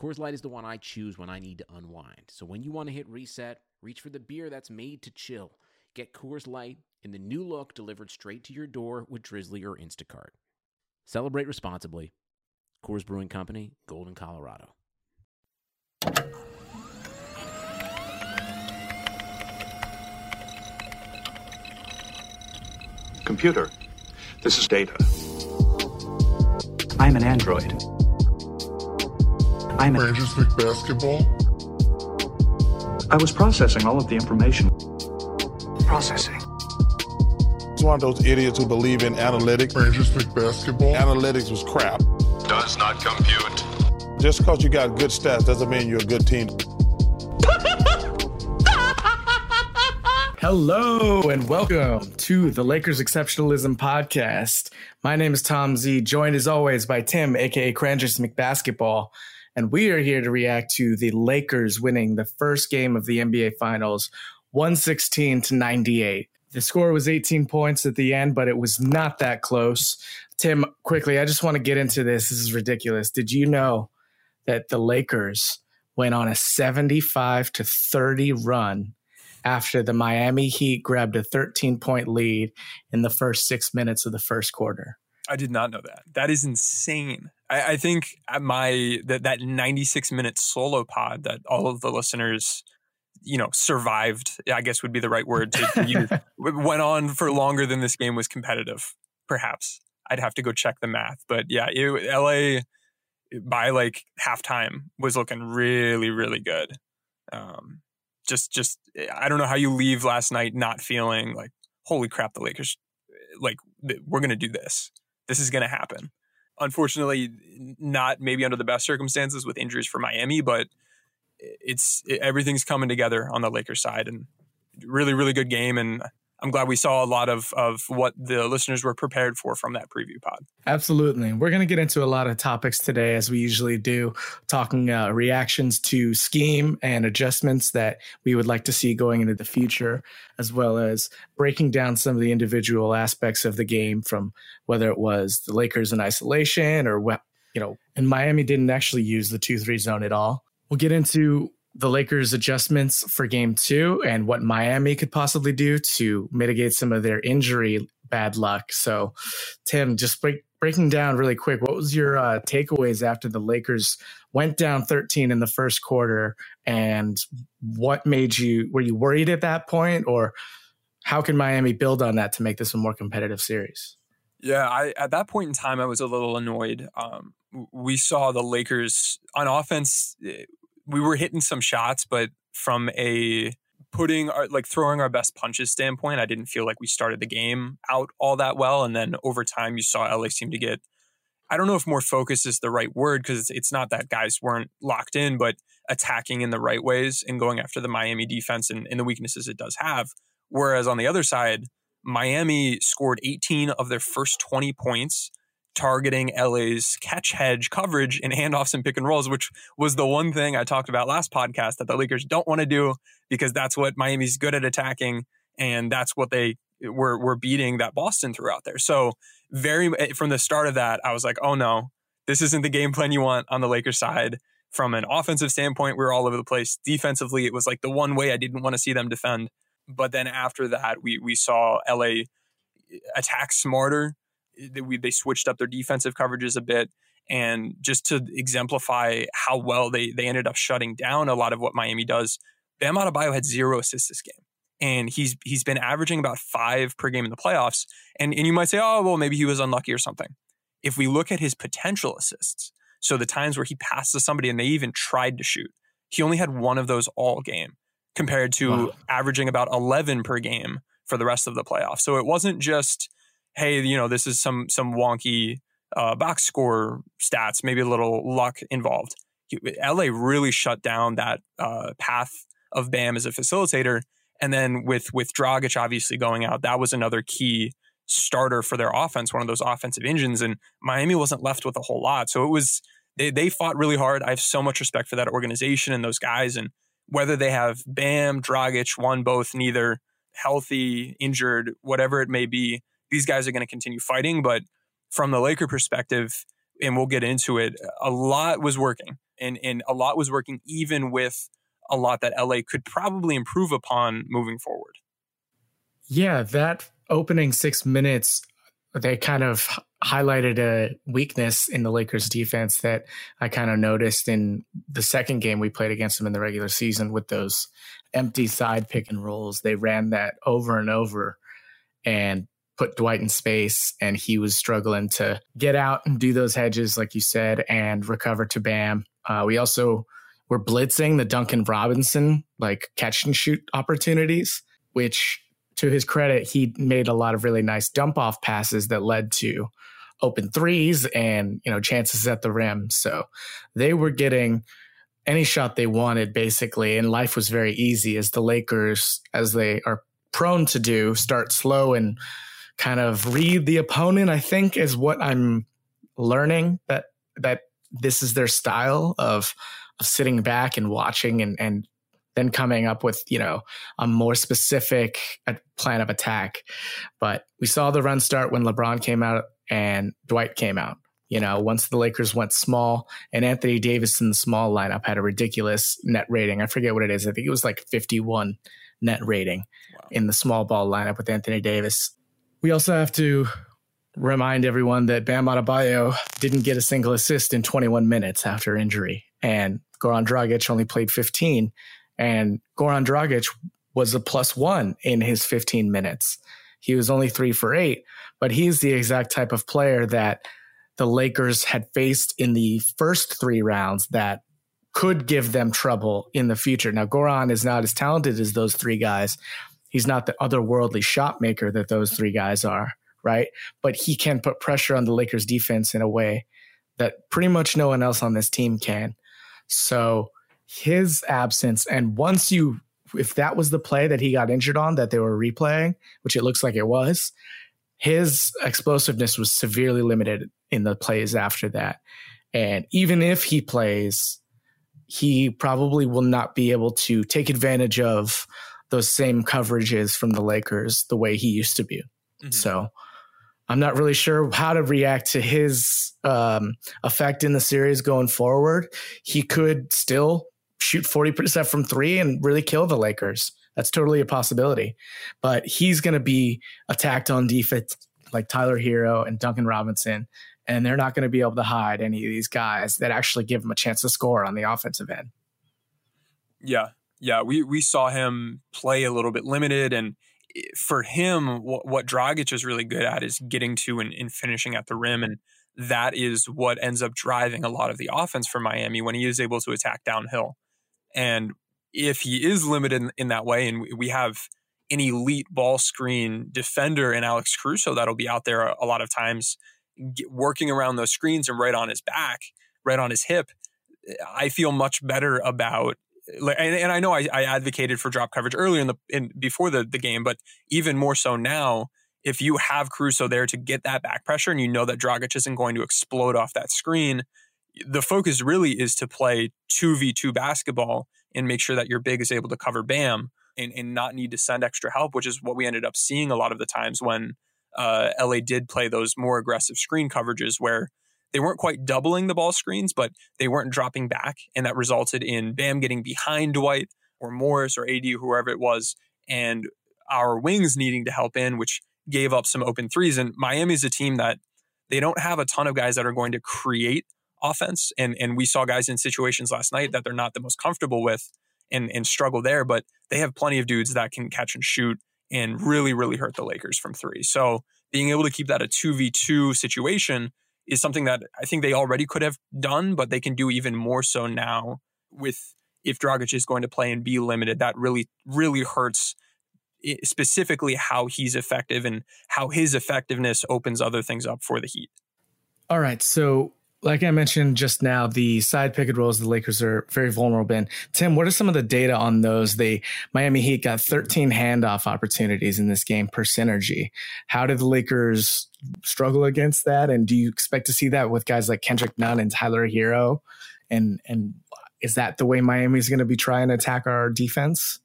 Coors Light is the one I choose when I need to unwind. So when you want to hit reset, reach for the beer that's made to chill. Get Coors Light in the new look delivered straight to your door with Drizly or Instacart. Celebrate responsibly. Coors Brewing Company, Golden, Colorado. Computer, this is data. I'm an android. I'm a, Rangers League basketball. I was processing all of the information. Processing. It's one of those idiots who believe in analytics. Rangers League basketball. Analytics was crap. Does not compute. Just because you got good stats doesn't mean you're a good team. Hello and welcome to the Lakers Exceptionalism Podcast. My name is Tom Z, joined as always by Tim, aka Cranjis McBasketball, and we are here to react to the Lakers winning the first game of the NBA Finals, 116 to 98. The score was 18 points at the end, but it was not that close. Tim, quickly, I just want to get into this. This is ridiculous. Did you know that the Lakers went on a 75 to 30 run after the Miami Heat grabbed a 13 point lead in the first six minutes of the first quarter. I did not know that. That is insane. I, I think at my that that 96 minute solo pod that all of the listeners, you know, survived. I guess would be the right word to use. went on for longer than this game was competitive. Perhaps I'd have to go check the math, but yeah, it, LA by like halftime was looking really really good. Um, just just I don't know how you leave last night not feeling like holy crap the Lakers like we're going to do this. This is going to happen. Unfortunately not maybe under the best circumstances with injuries for Miami, but it's it, everything's coming together on the Lakers side and really really good game and I'm glad we saw a lot of of what the listeners were prepared for from that preview pod. Absolutely. We're going to get into a lot of topics today, as we usually do, talking uh, reactions to scheme and adjustments that we would like to see going into the future, as well as breaking down some of the individual aspects of the game from whether it was the Lakers in isolation or you know, and Miami didn't actually use the 2 3 zone at all. We'll get into the Lakers' adjustments for game two and what Miami could possibly do to mitigate some of their injury bad luck. So, Tim, just break, breaking down really quick, what was your uh, takeaways after the Lakers went down 13 in the first quarter? And what made you, were you worried at that point? Or how can Miami build on that to make this a more competitive series? Yeah, I at that point in time, I was a little annoyed. Um, we saw the Lakers on offense we were hitting some shots, but from a putting our like throwing our best punches standpoint, I didn't feel like we started the game out all that well. And then over time, you saw LA seem to get. I don't know if more focus is the right word because it's not that guys weren't locked in, but attacking in the right ways and going after the Miami defense and, and the weaknesses it does have. Whereas on the other side, Miami scored 18 of their first 20 points targeting LA's catch hedge coverage and handoffs and pick and rolls, which was the one thing I talked about last podcast that the Lakers don't want to do because that's what Miami's good at attacking and that's what they were were beating that Boston threw out there. So very eh, from the start of that, I was like, oh no, this isn't the game plan you want on the Lakers side. From an offensive standpoint, we were all over the place. Defensively, it was like the one way I didn't want to see them defend. But then after that, we we saw LA attack smarter they, we, they switched up their defensive coverages a bit. And just to exemplify how well they, they ended up shutting down a lot of what Miami does, Bam Adebayo had zero assists this game. And he's he's been averaging about five per game in the playoffs. And, and you might say, oh, well, maybe he was unlucky or something. If we look at his potential assists, so the times where he passed to somebody and they even tried to shoot, he only had one of those all game compared to wow. averaging about 11 per game for the rest of the playoffs. So it wasn't just hey, you know, this is some some wonky uh, box score stats, maybe a little luck involved. LA really shut down that uh, path of Bam as a facilitator. And then with with Dragic obviously going out, that was another key starter for their offense, one of those offensive engines. And Miami wasn't left with a whole lot. So it was they they fought really hard. I have so much respect for that organization and those guys. And whether they have Bam, Dragic, one, both, neither, healthy, injured, whatever it may be, these guys are going to continue fighting. But from the Laker perspective, and we'll get into it, a lot was working. And and a lot was working even with a lot that LA could probably improve upon moving forward. Yeah, that opening six minutes, they kind of highlighted a weakness in the Lakers defense that I kind of noticed in the second game we played against them in the regular season with those empty side pick and rolls. They ran that over and over and put Dwight in space, and he was struggling to get out and do those hedges, like you said, and recover to Bam. Uh, we also were blitzing the Duncan Robinson like catch and shoot opportunities, which to his credit, he made a lot of really nice dump off passes that led to open threes and you know chances at the rim. So they were getting any shot they wanted basically, and life was very easy as the Lakers, as they are prone to do, start slow and kind of read the opponent. I think is what I'm learning that that this is their style of of sitting back and watching and and then coming up with you know a more specific uh, plan of attack. But we saw the run start when LeBron came out and Dwight came out. You know, once the Lakers went small and Anthony Davis in the small lineup had a ridiculous net rating. I forget what it is. I think it was like 51 net rating wow. in the small ball lineup with Anthony Davis. We also have to remind everyone that Bam Adebayo didn't get a single assist in 21 minutes after injury, and Goran Dragic only played 15. And Goran Dragic was a plus one in his 15 minutes. He was only three for eight, but he's the exact type of player that the Lakers had faced in the first three rounds that could give them trouble in the future. Now, Goran is not as talented as those three guys. He's not the otherworldly shot maker that those three guys are, right? But he can put pressure on the Lakers defense in a way that pretty much no one else on this team can. So his absence, and once you if that was the play that he got injured on that they were replaying, which it looks like it was, his explosiveness was severely limited in the plays after that. And even if he plays, he probably will not be able to take advantage of those same coverages from the Lakers the way he used to be. Mm-hmm. So I'm not really sure how to react to his um, effect in the series going forward. He could still shoot 40% from three and really kill the Lakers. That's totally a possibility. But he's going to be attacked on defense like Tyler Herro and Duncan Robinson. And they're not going to be able to hide any of these guys that actually give him a chance to score on the offensive end. Yeah. Yeah. We, we saw him play a little bit limited. And eh, for him, what, what Dragic is really good at is getting to and, and finishing at the rim. And that is what ends up driving a lot of the offense for Miami when he is able to attack downhill. And if he is limited in, in that way, and we have an elite ball screen defender in Alex Caruso that'll be out there a, a lot of times working around those screens and right on his back, right on his hip, eh, I feel much better about. And, and I know I, I, advocated for drop coverage earlier in the in, before the, the game, but even more so now, if you have Caruso there to get that back pressure and you know that Dragic isn't going to explode off that screen, the focus really is to play 2v2 basketball and make sure that your big is able to cover Bam and, and not need to send extra help, which is what we ended up seeing a lot of the times when uh, LA did play those more aggressive screen coverages where they weren't quite doubling the ball screens, but they weren't dropping back. And that resulted in Bam getting behind Dwight or Morris or AD, whoever it was, and our wings needing to help in, which gave up some open threes. And Miami's a team that they don't have a ton of guys that are going to create offense. And and we saw guys in situations last night that they're not the most comfortable with and and struggle there, but they have plenty of dudes that can catch and shoot and really, really hurt the Lakers from three. So being able to keep that a 2v2 situation is something that I think they already could have done, but they can do even more so now with if Dragic is going to play and be limited. That really, really hurts eh, specifically how he's effective and how his effectiveness opens other things up for the Heat. All right. So like I mentioned just now, the side pick and rolls the Lakers are very vulnerable in. Tim, what are some of the data on those? They Miami Heat got 13 handoff opportunities in this game per synergy. How did the Lakers struggle against that? And do you expect to see that with guys like Kendrick Nunn and Tyler Herro? And and is that the way Miami's going to be trying to attack our defense?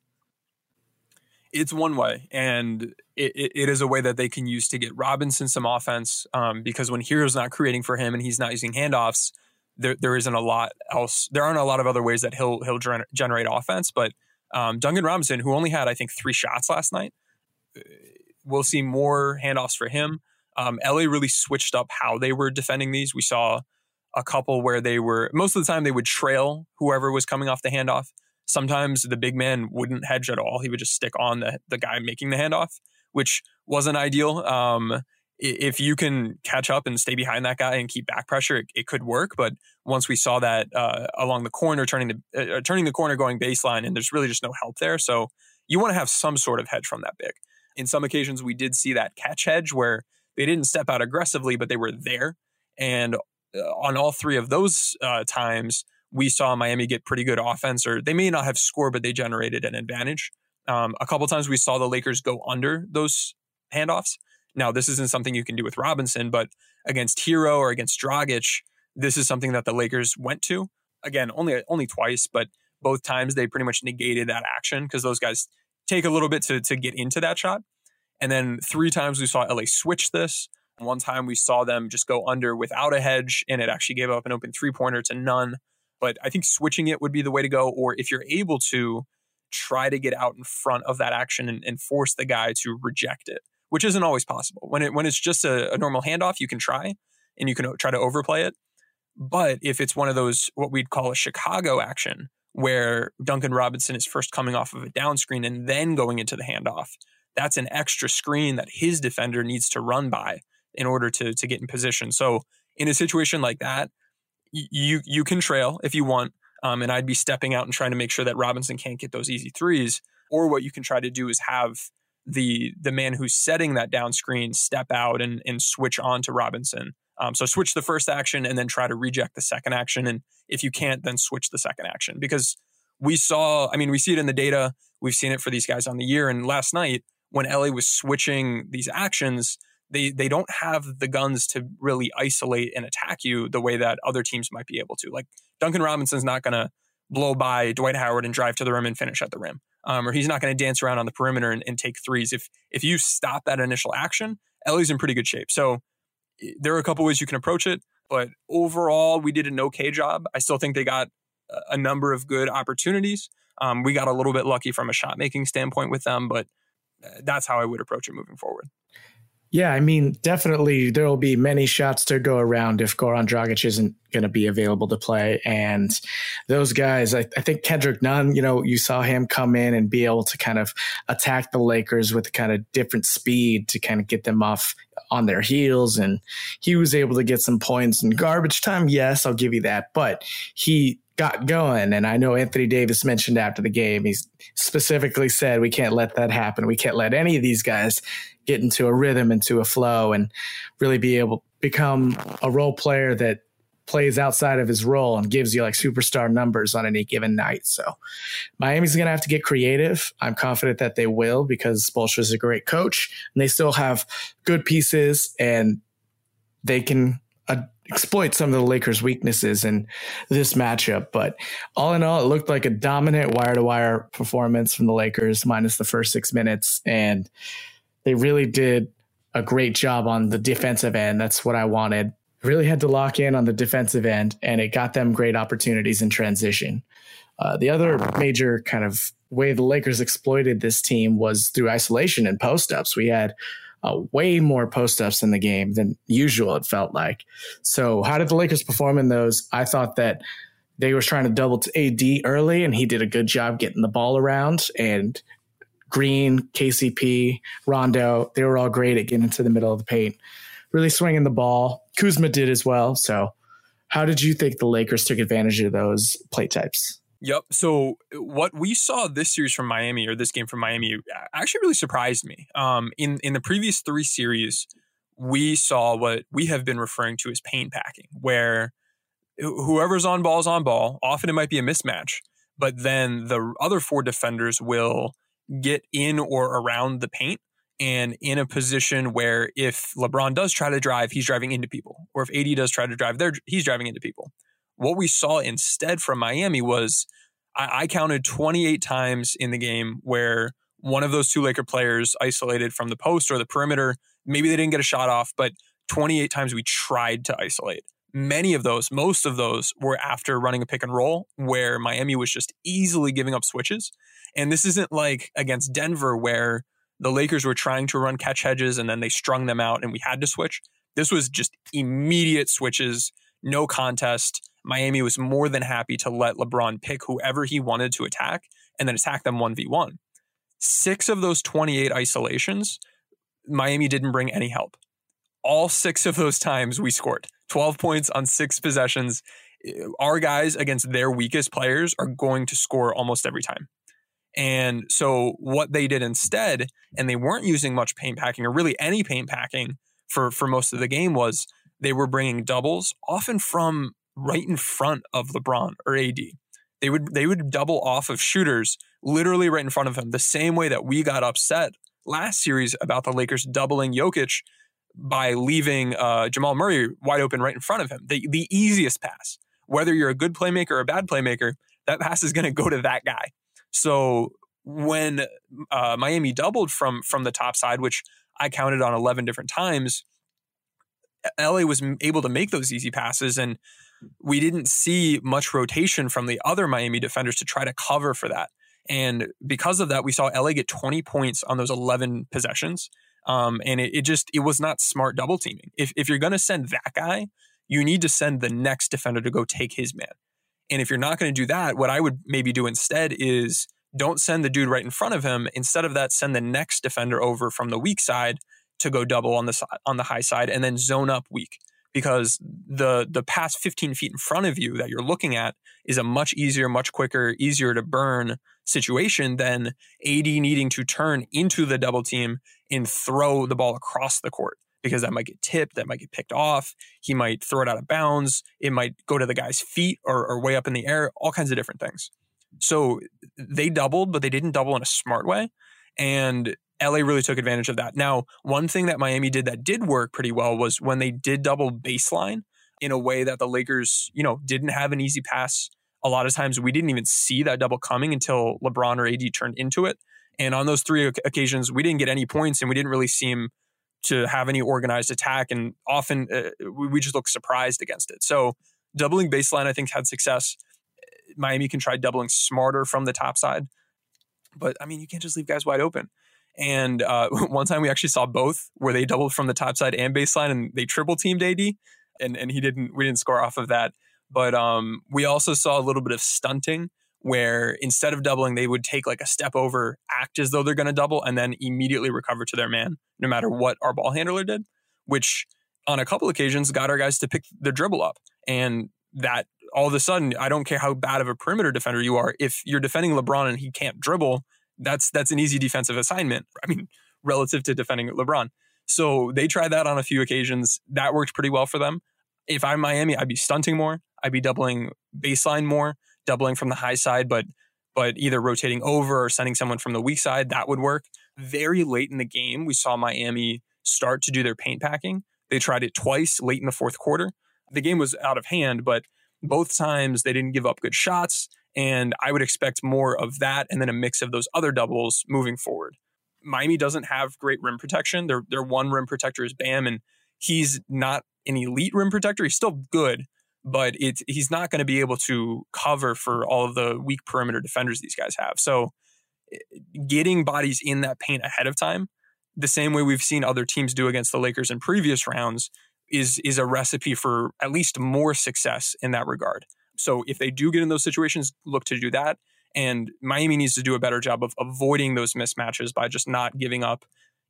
It's one way, and it, it, it is a way that they can use to get Robinson some offense. Um, because when Herro's not creating for him and he's not using handoffs, there there isn't a lot else. There aren't a lot of other ways that he'll he'll gener- generate offense. But um, Duncan Robinson, who only had I think three shots last night, uh, we'll see more handoffs for him. Um, LA really switched up how they were defending these. We saw a couple where they were most of the time they would trail whoever was coming off the handoff. Sometimes the big man wouldn't hedge at all. He would just stick on the, the guy making the handoff, which wasn't ideal. Um, if you can catch up and stay behind that guy and keep back pressure, it, it could work. But once we saw that uh, along the corner, turning the uh, turning the corner, going baseline, and there's really just no help there. So you want to have some sort of hedge from that big. In some occasions, we did see that catch hedge where they didn't step out aggressively, but they were there. And uh, on all three of those uh, times, we saw Miami get pretty good offense, or they may not have scored, but they generated an advantage. Um, a couple times we saw the Lakers go under those handoffs. Now, this isn't something you can do with Robinson, but against Herro or against Dragic, this is something that the Lakers went to. Again, only only twice, but both times they pretty much negated that action because those guys take a little bit to, to get into that shot. And then three times we saw LA switch this. One time we saw them just go under without a hedge, and it actually gave up an open three pointer to Nunn. But I think switching it would be the way to go. Or if you're able to, try to get out in front of that action and, and force the guy to reject it, which isn't always possible. When it when it's just a, a normal handoff, you can try and you can try to overplay it. But if it's one of those what we'd call a Chicago action, where Duncan Robinson is first coming off of a down screen and then going into the handoff, that's an extra screen that his defender needs to run by in order to to get in position. So in a situation like that, you you can trail if you want, um, and I'd be stepping out and trying to make sure that Robinson can't get those easy threes. Or what you can try to do is have the the man who's setting that down screen step out and and switch on to Robinson. Um, so switch the first action and then try to reject the second action. And if you can't, then switch the second action because we saw. I mean, we see it in the data. We've seen it for these guys on the year. And last night when LA was switching these actions, they they don't have the guns to really isolate and attack you the way that other teams might be able to. Like Duncan Robinson's not going to blow by Dwight Howard and drive to the rim and finish at the rim, um, or he's not going to dance around on the perimeter and, and, take threes. If if you stop that initial action, LA's in pretty good shape. So there are a couple ways you can approach it, but overall, we did an okay job. I still think they got a number of good opportunities. Um, we got a little bit lucky from a shot making standpoint with them, but uh, that's how I would approach it moving forward. Yeah, I mean, definitely there will be many shots to go around if Goran Dragic isn't going to be available to play. And those guys, I, I, think Kendrick Nunn, you know, you saw him come in and be able to kind of attack the Lakers with kind of different speed to kind of get them off on their heels. And he was able to get some points in garbage time. Yes, I'll give you that. But he got going. And I know Anthony Davis mentioned after the game, he specifically said, we can't let that happen. We can't let any of these guys get into a rhythm, into a flow, and really be able become a role player that plays outside of his role and gives you like superstar numbers on any given night. So Miami's going to have to get creative. I'm confident that they will because Spoelstra is a great coach and they still have good pieces and they can uh, exploit some of the Lakers' weaknesses in this matchup. But all in all, it looked like a dominant wire to wire performance from the Lakers, minus the first six minutes. And they really did a great job on the defensive end. That's what I wanted. Really had to lock in on the defensive end, and it got them great opportunities in transition. Uh, the other major kind of way the Lakers exploited this team was through isolation and post ups. We had uh, way more post ups in the game than usual, it felt like. So, how did the Lakers perform in those? I thought that they were trying to double to AD early, and he did a good job getting the ball around and Green, KCP, Rondo, they were all great at getting into the middle of the paint, really swinging the ball. Kuzma did as well. So, how did you think the Lakers took advantage of those play types? Yep. So what we saw this series from Miami or this game from Miami actually really surprised me. Um, in in the previous three series, we saw what we have been referring to as paint packing, where whoever's on ball is on ball. Often it might be a mismatch, but then the other four defenders will get in or around the paint and in a position where if LeBron does try to drive, he's driving into people, or if AD does try to drive, there he's driving into people. What we saw instead from Miami was I, I counted 28 times in the game where one of those two Laker players isolated from the post or the perimeter. Maybe they didn't get a shot off, but 28 times we tried to isolate. Many of those, most of those were after running a pick and roll where Miami was just easily giving up switches. And this isn't like against Denver where the Lakers were trying to run catch hedges and then they strung them out and we had to switch. This was just immediate switches, no contest. Miami was more than happy to let LeBron pick whoever he wanted to attack and then attack them 1v1. Six of those 28 isolations, Miami didn't bring any help. All six of those times we scored 12 points on six possessions. Uh, our guys against their weakest players are going to score almost every time. And so what they did instead, and they weren't using much paint packing or really any paint packing for, for most of the game was they were bringing doubles often from right in front of LeBron or AD. They would, they would double off of shooters literally right in front of him the same way that we got upset last series about the Lakers doubling Jokic by leaving uh, Jamal Murray wide open right in front of him. The, the easiest pass, whether you're a good playmaker or a bad playmaker, that pass is going to go to that guy. So when uh, Miami doubled from from the top side, which I counted on 11 different times, LA was able to make those easy passes and we didn't see much rotation from the other Miami defenders to try to cover for that. And because of that, we saw LA get 20 points on those 11 possessions. Um, and it, it, just, it was not smart double teaming. If, if you're going to send that guy, you need to send the next defender to go take his man. And if you're not going to do that, what I would maybe do instead is don't send the dude right in front of him. Instead of that, send the next defender over from the weak side to go double on the side, on the high side and then zone up weak because the the past 15 feet in front of you that you're looking at is a much easier, much quicker, easier to burn situation than AD needing to turn into the double team and throw the ball across the court because that might get tipped, that might get picked off. He might throw it out of bounds. It might go to the guy's feet or, or way up in the air, all kinds of different things. So they doubled, but they didn't double in a smart way. And LA really took advantage of that. Now, one thing that Miami did that did work pretty well was when they did double baseline in a way that the Lakers, you know, didn't have an easy pass. A lot of times we didn't even see that double coming until LeBron or AD turned into it. And on those three occasions, we didn't get any points and we didn't really seem to have any organized attack, and often uh, we just look surprised against it. So doubling baseline, I think, had success. Miami can try doubling smarter from the top side, but I mean, you can't just leave guys wide open. And uh, one time we actually saw both, where they doubled from the top side and baseline, and they triple teamed AD, and and he didn't. We didn't score off of that. But um, we also saw a little bit of stunting where instead of doubling, they would take like a step over, act as though they're going to double, and then immediately recover to their man, no matter what our ball handler did, which on a couple occasions got our guys to pick the dribble up. And that all of a sudden, I don't care how bad of a perimeter defender you are, if you're defending LeBron and he can't dribble, that's that's an easy defensive assignment. I mean, relative to defending LeBron. So they tried that on a few occasions. That worked pretty well for them. If I'm Miami, I'd be stunting more. I'd be doubling baseline more doubling from the high side, but but either rotating over or sending someone from the weak side, that would work. Very late in the game, we saw Miami start to do their paint packing. They tried it twice late in the fourth quarter. The game was out of hand, but both times they didn't give up good shots. And I would expect more of that and then a mix of those other doubles moving forward. Miami doesn't have great rim protection. Their, their one rim protector is Bam, and he's not an elite rim protector. He's still good, but it's he's not going to be able to cover for all of the weak perimeter defenders these guys have. So eh, getting bodies in that paint ahead of time, the same way we've seen other teams do against the Lakers in previous rounds, is is a recipe for at least more success in that regard. So if they do get in those situations, look to do that. And Miami needs to do a better job of avoiding those mismatches by just not giving up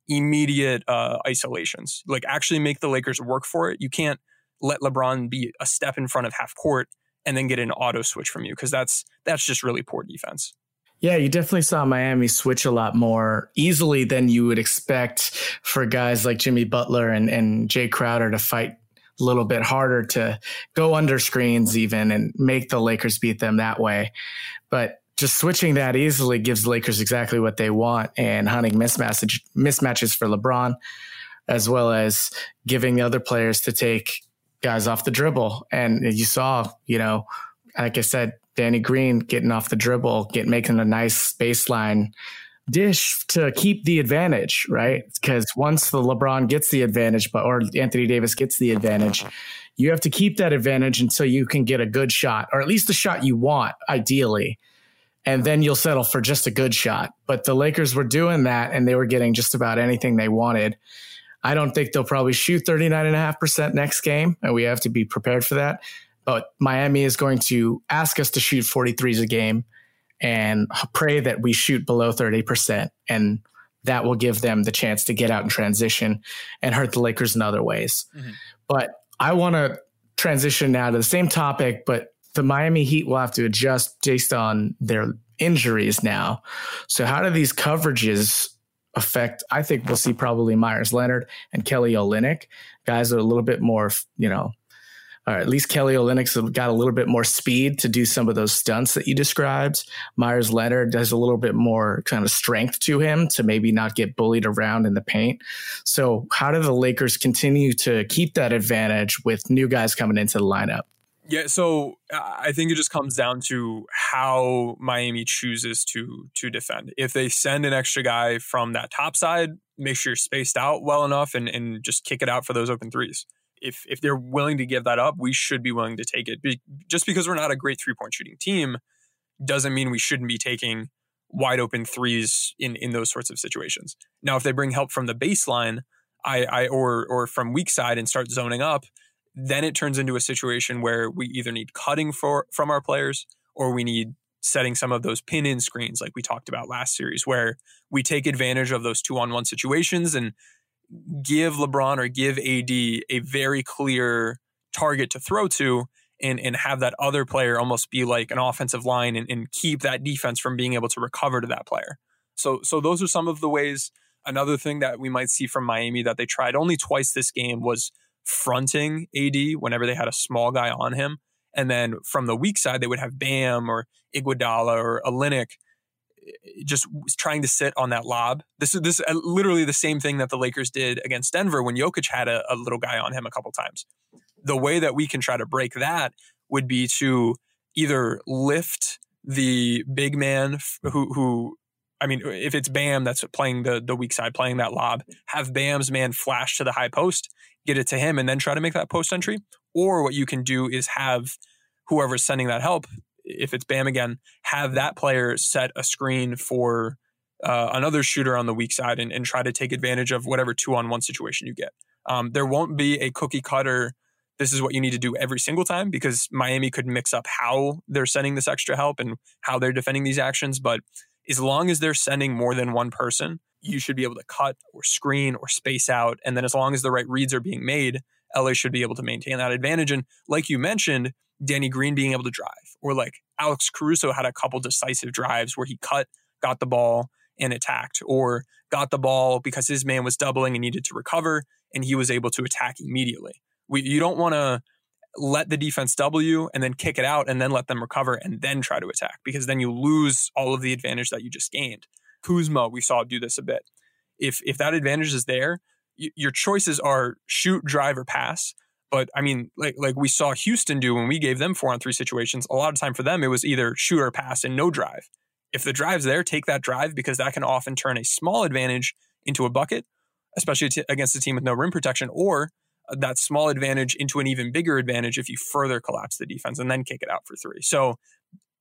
immediate uh, isolations. Like actually make the Lakers work for it. You can't let LeBron be a step in front of half court and then get an auto switch from you because that's that's just really poor defense. Yeah, you definitely saw Miami switch a lot more easily than you would expect for guys like Jimmy Butler and, and Jae Crowder to fight a little bit harder to go under screens even and make the Lakers beat them that way. But just switching that easily gives the Lakers exactly what they want and hunting mismatch, mismatches for LeBron, as well as giving the other players to take guys off the dribble. And you saw, you know, like I said, Danny Green getting off the dribble, get making a nice baseline dish to keep the advantage, right? Because once the LeBron gets the advantage, but or Anthony Davis gets the advantage, you have to keep that advantage until you can get a good shot, or at least the shot you want, ideally. And then you'll settle for just a good shot. But the Lakers were doing that and they were getting just about anything they wanted. I don't think they'll probably shoot 39.5% next game, and we have to be prepared for that. But Miami is going to ask us to shoot 43s a game and pray that we shoot below 30%. And that will give them the chance to get out and transition and hurt the Lakers in other ways. Mm-hmm. But I want to transition now to the same topic, but the Miami Heat will have to adjust based on their injuries now. So, how do these coverages affect? I think we'll see probably Meyers Leonard and Kelly Olynyk, guys are a little bit more, you know, or at least Kelly Olynyk got a little bit more speed to do some of those stunts that you described. Meyers Leonard has a little bit more kind of strength to him to maybe not get bullied around in the paint. So, how do the Lakers continue to keep that advantage with new guys coming into the lineup? Yeah, so I think it just comes down to how Miami chooses to to defend. If they send an extra guy from that top side, make sure you're spaced out well enough and, and just kick it out for those open threes if if they're willing to give that up, we should be willing to take it. Be, just because we're not a great three point shooting team doesn't mean we shouldn't be taking wide open threes in in those sorts of situations. Now, if they bring help from the baseline, I, I or or from weak side and start zoning up, then it turns into a situation where we either need cutting for from our players or we need setting some of those pin in screens like we talked about last series where we take advantage of those two on one situations and give LeBron or give AD a very clear target to throw to and, and have that other player almost be like an offensive line and, and keep that defense from being able to recover to that player. So, so those are some of the ways. Another thing that we might see from Miami that they tried only twice this game was fronting AD whenever they had a small guy on him. And then from the weak side, they would have Bam or Iguodala or Olynyk just trying to sit on that lob. This is this uh, literally the same thing that the Lakers did against Denver when Jokic had a, a little guy on him a couple times. The way that we can try to break that would be to either lift the big man who who I mean, if it's Bam that's playing the the weak side, playing that lob, have Bam's man flash to the high post, get it to him, and then try to make that post entry. Or what you can do is have whoever's sending that help if it's Bam again, have that player set a screen for uh, another shooter on the weak side and, and, try to take advantage of whatever two on one situation you get. Um, there won't be a cookie cutter. This is what you need to do every single time because Miami could mix up how they're sending this extra help and how they're defending these actions. But as long as they're sending more than one person, you should be able to cut or screen or space out. And then as long as the right reads are being made, LA should be able to maintain that advantage. And like you mentioned, Danny Green being able to drive, or like Alex Caruso had a couple decisive drives where he cut, got the ball, and attacked, or got the ball because his man was doubling and needed to recover, and he was able to attack immediately. We, you don't want to let the defense you and then kick it out and then let them recover and then try to attack because then you lose all of the advantage that you just gained. Kuzma, we saw do this a bit. If if that advantage is there, your choices are shoot, drive, or pass. But I mean, like like we saw Houston do when we gave them four on three situations. A lot of time for them, it was either shoot or pass and no drive. If the drive's there, take that drive because that can often turn a small advantage into a bucket, especially t- against a team with no rim protection, or that small advantage into an even bigger advantage if you further collapse the defense and then kick it out for three. So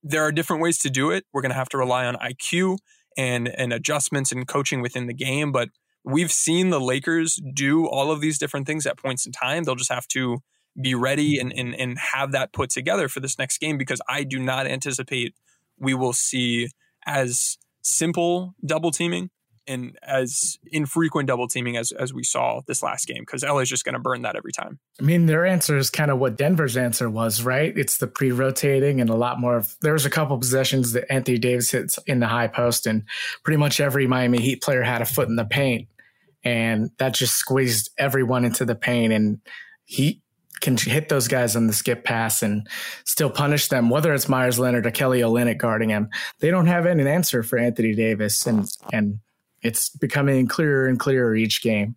there are different ways to do it. We're going to have to rely on IQ and and adjustments and coaching within the game, but we've seen the Lakers do all of these different things at points in time. They'll just have to be ready and, and, and have that put together for this next game because I do not anticipate we will see as simple double teaming and as infrequent double teaming as, as we saw this last game because LA is just going to burn that every time. I mean, their answer is kind of what Denver's answer was, right? It's the pre rotating and a lot more of. There was a couple possessions that Anthony Davis hits in the high post, and pretty much every Miami Heat player had a foot in the paint and that just squeezed everyone into the paint. And he can hit those guys on the skip pass and still punish them, whether it's Meyers Leonard or Kelly Olynyk guarding him. They don't have any answer for Anthony Davis, and and it's becoming clearer and clearer each game.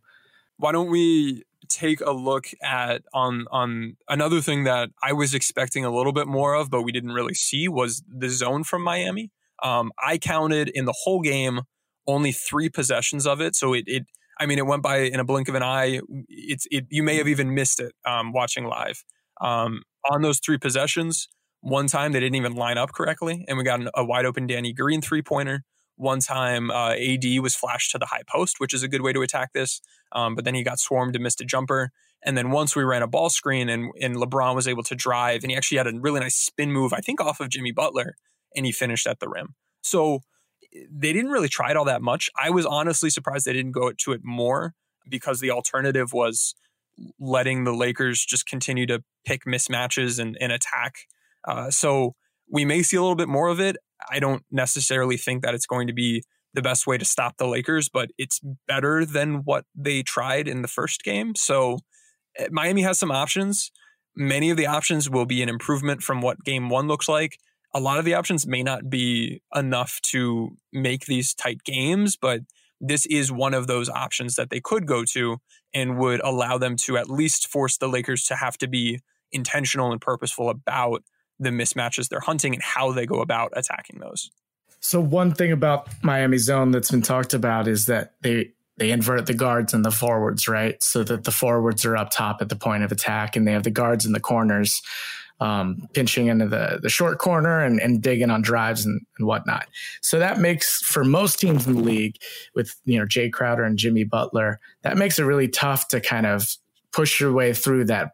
Why don't we take a look at on on another thing that I was expecting a little bit more of, but we didn't really see was the zone from Miami. Um, I counted in the whole game only three possessions of it, so it, it I mean, it went by in a blink of an eye. It's it. You may have even missed it um, watching live. Um, on those three possessions, one time they didn't even line up correctly, and we got an, a wide open Danny Green three pointer. One time, uh, AD was flashed to the high post, which is a good way to attack this. Um, but then he got swarmed and missed a jumper. And then once we ran a ball screen and, and LeBron was able to drive, and he actually had a really nice spin move, I think off of Jimmy Butler, and he finished at the rim. So they didn't really try it all that much. I was honestly surprised they didn't go to it more because the alternative was letting the Lakers just continue to pick mismatches and, and attack. Uh, so we may see a little bit more of it. I don't necessarily think that it's going to be the best way to stop the Lakers, but it's better than what they tried in the first game. So eh, Miami has some options. Many of the options will be an improvement from what game one looks like a lot of the options may not be enough to make these tight games, but this is one of those options that they could go to and would allow them to at least force the Lakers to have to be intentional and purposeful about the mismatches they're hunting and how they go about attacking those. So one thing about Miami zone that's been talked about is that they they invert the guards and the forwards, right? So that the forwards are up top at the point of attack and they have the guards in the corners um, pinching into the, the short corner and, and digging on drives and, and whatnot. So that makes for most teams in the league with, you know, Jae Crowder and Jimmy Butler, that makes it really tough to kind of push your way through that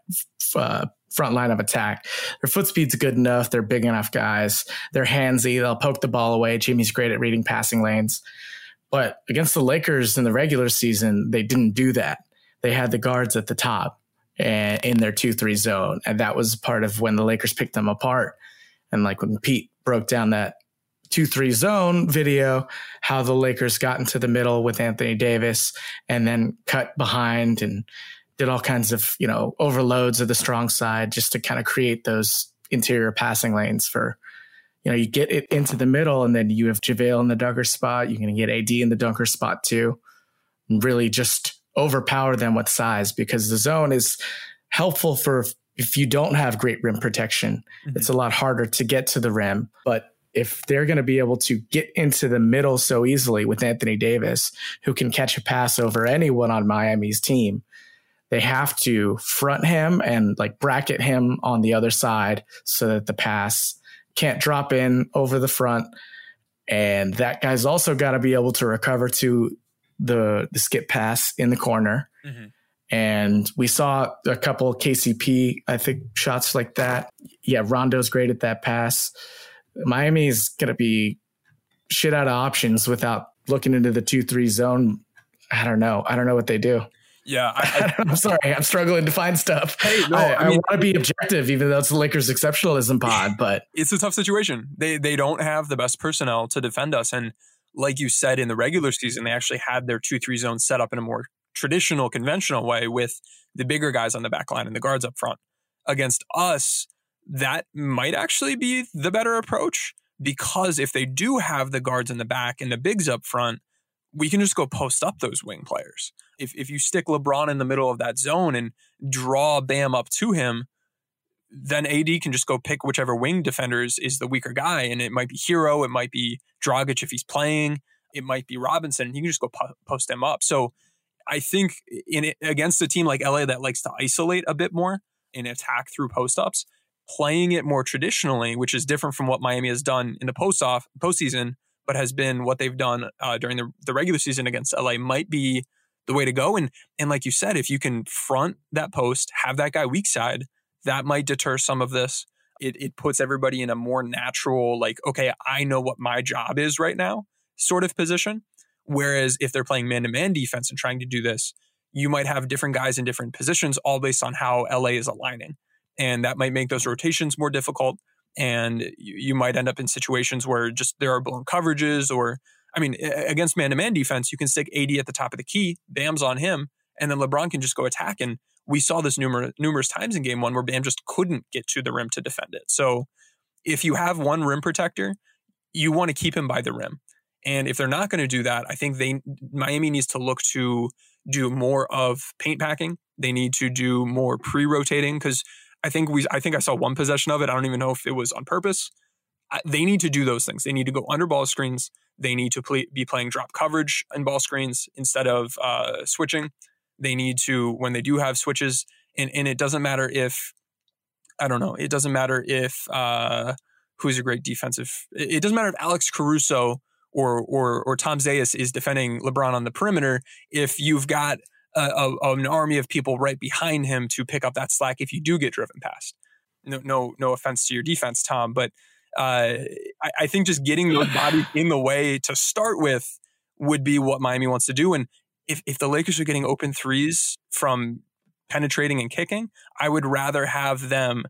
uh, front line of attack. Their foot speed's good enough. They're big enough guys. They're handsy. They'll poke the ball away. Jimmy's great at reading passing lanes. But against the Lakers in the regular season, they didn't do that. They had the guards at the top and in their 2 3 zone. And that was part of when the Lakers picked them apart. And like when Pete broke down that 2 3 zone video, how the Lakers got into the middle with Anthony Davis and then cut behind and did all kinds of, you know, overloads of the strong side just to kind of create those interior passing lanes for, you know, you get it into the middle and then you have JaVale in the dunker spot. You're going to get AD in the dunker spot too. And really just overpower them with size because the zone is helpful for if you don't have great rim protection. Mm-hmm. It's a lot harder to get to the rim, but if they're going to be able to get into the middle so easily with Anthony Davis, who can catch a pass over anyone on Miami's team, they have to front him and like bracket him on the other side so that the pass can't drop in over the front. And that guy's also got to be able to recover to the the skip pass in the corner. Mm-hmm. And we saw a couple KCP, I think, shots like that. Yeah, Rondo's great at that pass. Miami is going to be shit out of options without looking into the 2 3 zone. I don't know. I don't know what they do. Yeah, I, am sorry. I'm struggling to find stuff. Hey, no, I, I, I mean, want to be objective, even though it's the Lakers' exceptionalism pod. But it's a tough situation. They they don't have the best personnel to defend us, and like you said, in the regular season, they actually had their 2 3 zone set up in a more traditional, conventional way with the bigger guys on the back line and the guards up front. Against us, that might actually be the better approach because if they do have the guards in the back and the bigs up front, we can just go post up those wing players. If, if you stick LeBron in the middle of that zone and draw Bam up to him, then AD can just go pick whichever wing defender is, is the weaker guy. And it might be Herro, it might be Dragic if he's playing, it might be Robinson. He can just go po- post him up. So I think in it, against a team like LA that likes to isolate a bit more and attack through post ups, playing it more traditionally, which is different from what Miami has done in the post off postseason, but has been what they've done uh, during the, the regular season against LA, might be the way to go. And and like you said, if you can front that post, have that guy weak side, that might deter some of this. It, it puts everybody in a more natural, like, okay, I know what my job is right now sort of position. Whereas if they're playing man to man defense and trying to do this, you might have different guys in different positions, all based on how LA is aligning. And that might make those rotations more difficult. And you, you might end up in situations where just there are blown coverages or, I mean, against man to man defense, you can stick AD at the top of the key, Bam's on him, and then LeBron can just go attack. And we saw this numerous times in game one where Bam just couldn't get to the rim to defend it. So if you have one rim protector, you want to keep him by the rim. And if they're not going to do that, I think they Miami needs to look to do more of paint packing. They need to do more pre-rotating because I think we I think I saw one possession of it. I don't even know if it was on purpose. They need to do those things. They need to go under ball screens. They need to play, be playing drop coverage and ball screens instead of uh, switching. They need to when they do have switches, and and it doesn't matter if I don't know. It doesn't matter if uh, who's a great defensive. It doesn't matter if Alex Caruso or or or Tom Zayas is defending LeBron on the perimeter. If you've got a, a, an army of people right behind him to pick up that slack, if you do get driven past. No, no, no offense to your defense, Tom, but uh, I, I think just getting those bodies in the way to start with would be what Miami wants to do. And if if the Lakers are getting open threes from penetrating and kicking, I would rather have them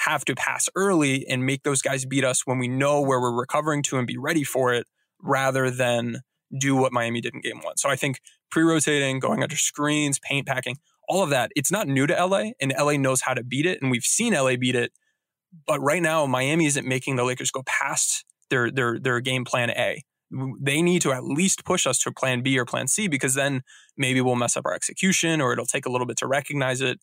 have to pass early and make those guys beat us when we know where we're recovering to and be ready for it rather than do what Miami did in game one. So I think pre rotating, going under screens, paint packing, all of that, it's not new to LA and LA knows how to beat it. And we've seen LA beat it. But right now, Miami isn't making the Lakers go past their, their, their game plan A. They need to at least push us to plan B or plan C because then maybe we'll mess up our execution or it'll take a little bit to recognize it.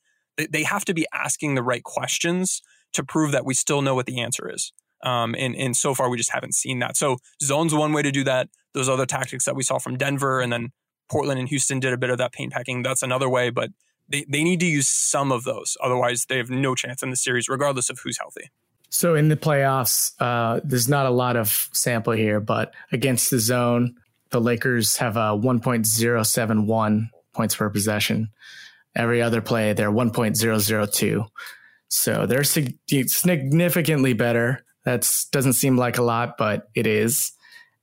They have to be asking the right questions to prove that we still know what the answer is. Um, and, and so far, we just haven't seen that. So zone's one way to do that. Those other tactics that we saw from Denver and then Portland and Houston did a bit of that paint packing. That's another way, but they, they need to use some of those. Otherwise, they have no chance in the series, regardless of who's healthy. So in the playoffs, uh, there's not a lot of sample here, but against the zone, the Lakers have a 1.071 points per possession. Every other play, they're 1.002. So they're significantly better. That doesn't seem like a lot, but it is.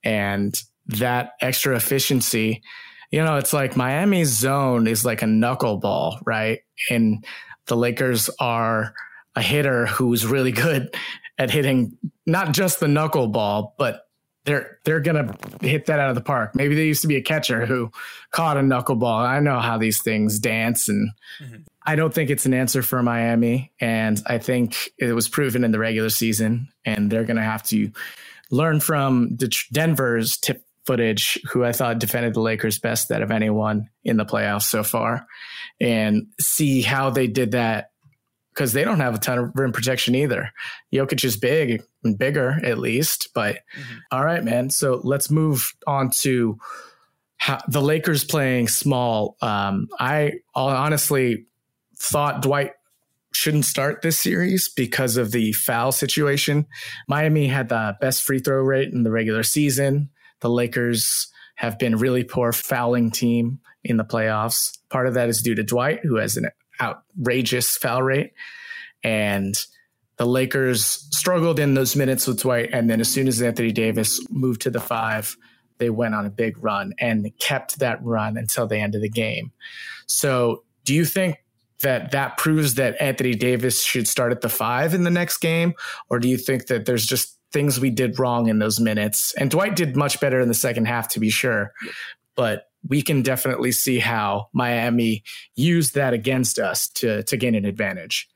And that extra efficiency, you know, it's like Miami's zone is like a knuckleball, right? And the Lakers are a hitter who's really good at hitting not just the knuckleball, but they're they're gonna hit that out of the park. Maybe they used to be a catcher who caught a knuckleball. I know how these things dance, and mm-hmm. I don't think it's an answer for Miami. And I think it was proven in the regular season, and they're gonna have to learn from Denver's tip footage, who I thought defended the Lakers best out of anyone in the playoffs so far, and see how they did that because they don't have a ton of rim protection either. Jokic is big and bigger at least, but mm-hmm. all right, man. So let's move on to how, the Lakers playing small. Um, I honestly thought Dwight shouldn't start this series because of the foul situation. Miami had the best free throw rate in the regular season. The Lakers have been really poor fouling team in the playoffs. Part of that is due to Dwight, who has an outrageous foul rate. And the Lakers struggled in those minutes with Dwight. And then as soon as Anthony Davis moved to the five, they went on a big run and kept that run until the end of the game. So do you think that that proves that Anthony Davis should start at the five in the next game? Or do you think that there's just things we did wrong in those minutes? And Dwight did much better in the second half, to be sure. But we can definitely see how Miami used that against us to to gain an advantage.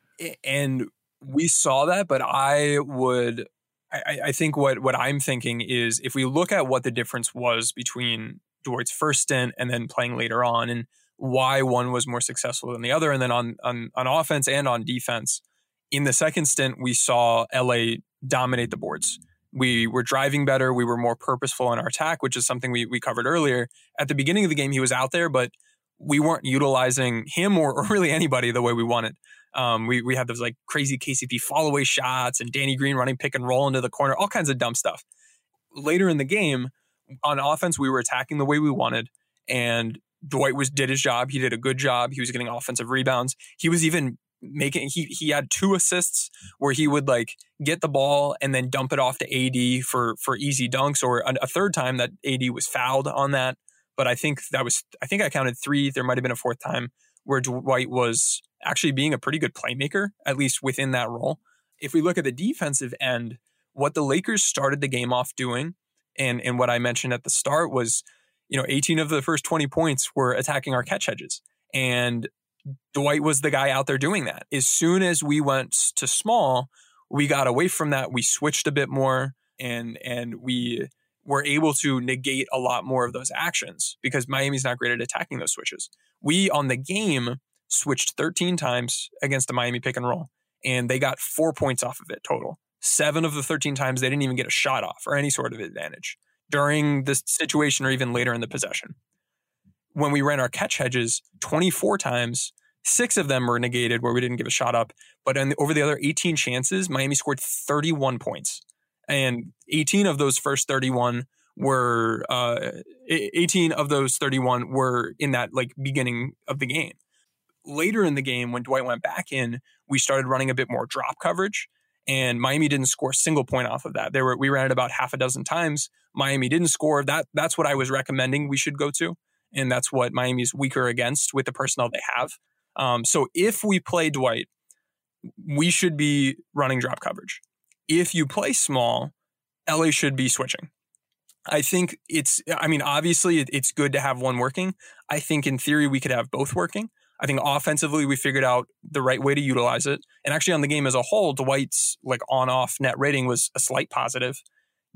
And we saw that, but I would I, I think what what I'm thinking is if we look at what the difference was between Dwight's first stint and then playing later on and why one was more successful than the other, and then on on on offense and on defense. In the second stint, we saw LA dominate the boards we were driving better. We were more purposeful in our attack, which is something we, we covered earlier. At the beginning of the game, he was out there, but we weren't utilizing him or, or really anybody the way we wanted. Um, we, we had those like crazy KCP fall away shots and Danny Green running pick and roll into the corner, all kinds of dumb stuff. Later in the game, on offense, we were attacking the way we wanted. And Dwight was did his job. He did a good job. He was getting offensive rebounds. He was even making he he had two assists where he would like get the ball and then dump it off to AD for for easy dunks or a, a third time that AD was fouled on that but I think that was I think I counted 3 there might have been a fourth time where Dwight was actually being a pretty good playmaker at least within that role if we look at the defensive end what the Lakers started the game off doing and and what I mentioned at the start was you know 18 of the first 20 points were attacking our catch hedges And Dwight was the guy out there doing that. As soon as we went to small, we got away from that. We switched a bit more and and we were able to negate a lot more of those actions because Miami's not great at attacking those switches. We on the game switched 13 times against the Miami pick and roll, and they got four points off of it total. Seven of the 13 times they didn't even get a shot off or any sort of advantage during this situation or even later in the possession. When we ran our catch hedges 24 times, six of them were negated where we didn't give a shot up. But the, over the other 18 chances, Miami scored 31 points. And 18 of those first 31 were uh, 18 of those 31 were in that like beginning of the game. Later in the game, when Dwight went back in, we started running a bit more drop coverage, and Miami didn't score a single point off of that. There were we ran it about half a dozen times. Miami didn't score. That that's what I was recommending we should go to, and that's what Miami's weaker against with the personnel they have. Um, so if we play Dwight, we should be running drop coverage. If you play small, LA should be switching. I think it's, I mean, obviously it's good to have one working. I think in theory we could have both working. I think offensively we figured out the right way to utilize it. And actually on the game as a whole, Dwight's like on off net rating was a slight positive.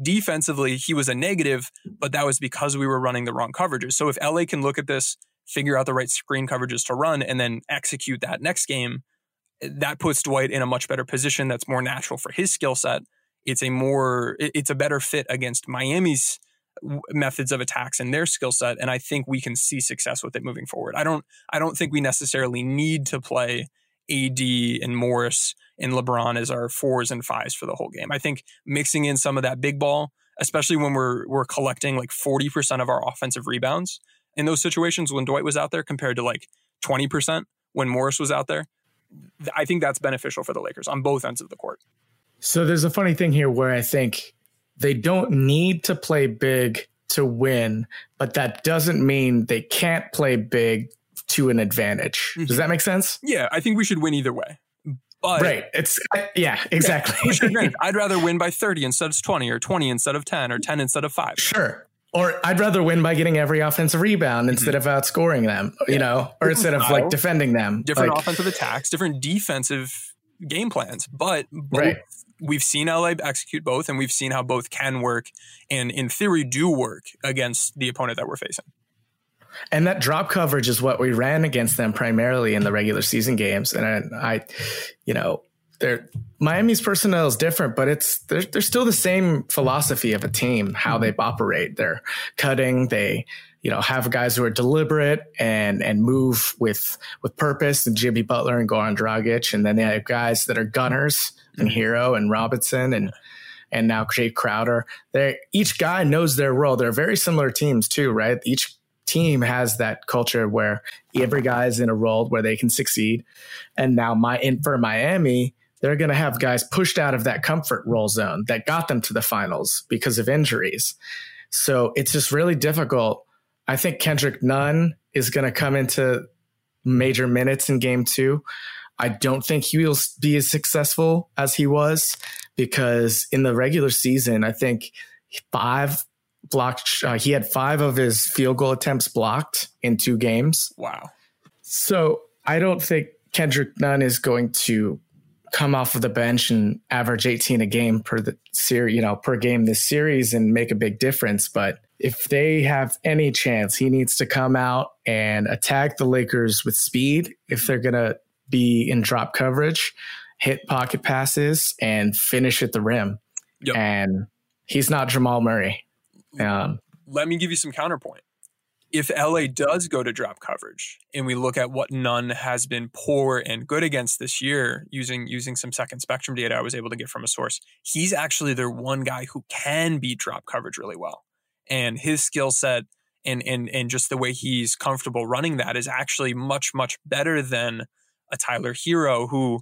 Defensively, he was a negative, but that was because we were running the wrong coverages. So if LA can look at this, figure out the right screen coverages to run, and then execute that next game, that puts Dwight in a much better position that's more natural for his skill set it's a more it's a better fit against Miami's methods of attacks and their skill set and I think we can see success with it moving forward. I don't I don't think we necessarily need to play AD and Morris and LeBron as our fours and fives for the whole game. I think mixing in some of that big ball, especially when we're we're collecting like 40% of our offensive rebounds in those situations when Dwight was out there compared to like 20% when Morris was out there. I think that's beneficial for the Lakers on both ends of the court. So there's a funny thing here where I think they don't need to play big to win, but that doesn't mean they can't play big to an advantage. Mm-hmm. Does that make sense? Yeah, I think we should win either way. But right, it's yeah, exactly. Yeah, I'd rather win by 30 instead of 20 or 20 instead of 10 or 10 instead of 5. Sure. Or I'd rather win by getting every offensive rebound mm-hmm. instead of outscoring them, you know, or instead of like defending them. Different like, offensive attacks, different defensive game plans, but both right we've seen LA execute both, and we've seen how both can work and, in theory, do work against the opponent that we're facing. And that drop coverage is what we ran against them primarily in the regular season games. And I, I you know, they're, Miami's personnel is different, but it's they're, they're still the same philosophy of a team, how mm-hmm. they operate. They're cutting, they you know have guys who are deliberate and and move with with purpose, and Jimmy Butler and Goran Dragic, and then they have guys that are gunners and mm-hmm. And Robinson and and now Jae Crowder. They each guy knows their role. They're very similar teams too, right? Each team has that culture where every guy is in a role where they can succeed. And now my in for Miami, they're going to have guys pushed out of that comfort role zone that got them to the finals because of injuries. So it's just really difficult. I think Kendrick Nunn is going to come into major minutes in game two. I don't think he will be as successful as he was because in the regular season, I think five blocked, uh, he had five of his field goal attempts blocked in two games. Wow. So I don't think Kendrick Nunn is going to come off of the bench and average 18 a game per the series, you know, per game this series and make a big difference. But if they have any chance, he needs to come out and attack the Lakers with speed if they're going to be in drop coverage, hit pocket passes, and finish at the rim. Yep. And he's not Jamal Murray. Um, Let me give you some counterpoint. If LA does go to drop coverage and we look at what Nunn has been poor and good against this year using using some second spectrum data I was able to get from a source, he's actually their one guy who can beat drop coverage really well. And his skill set and and and just the way he's comfortable running that is actually much, much better than a Tyler Herro who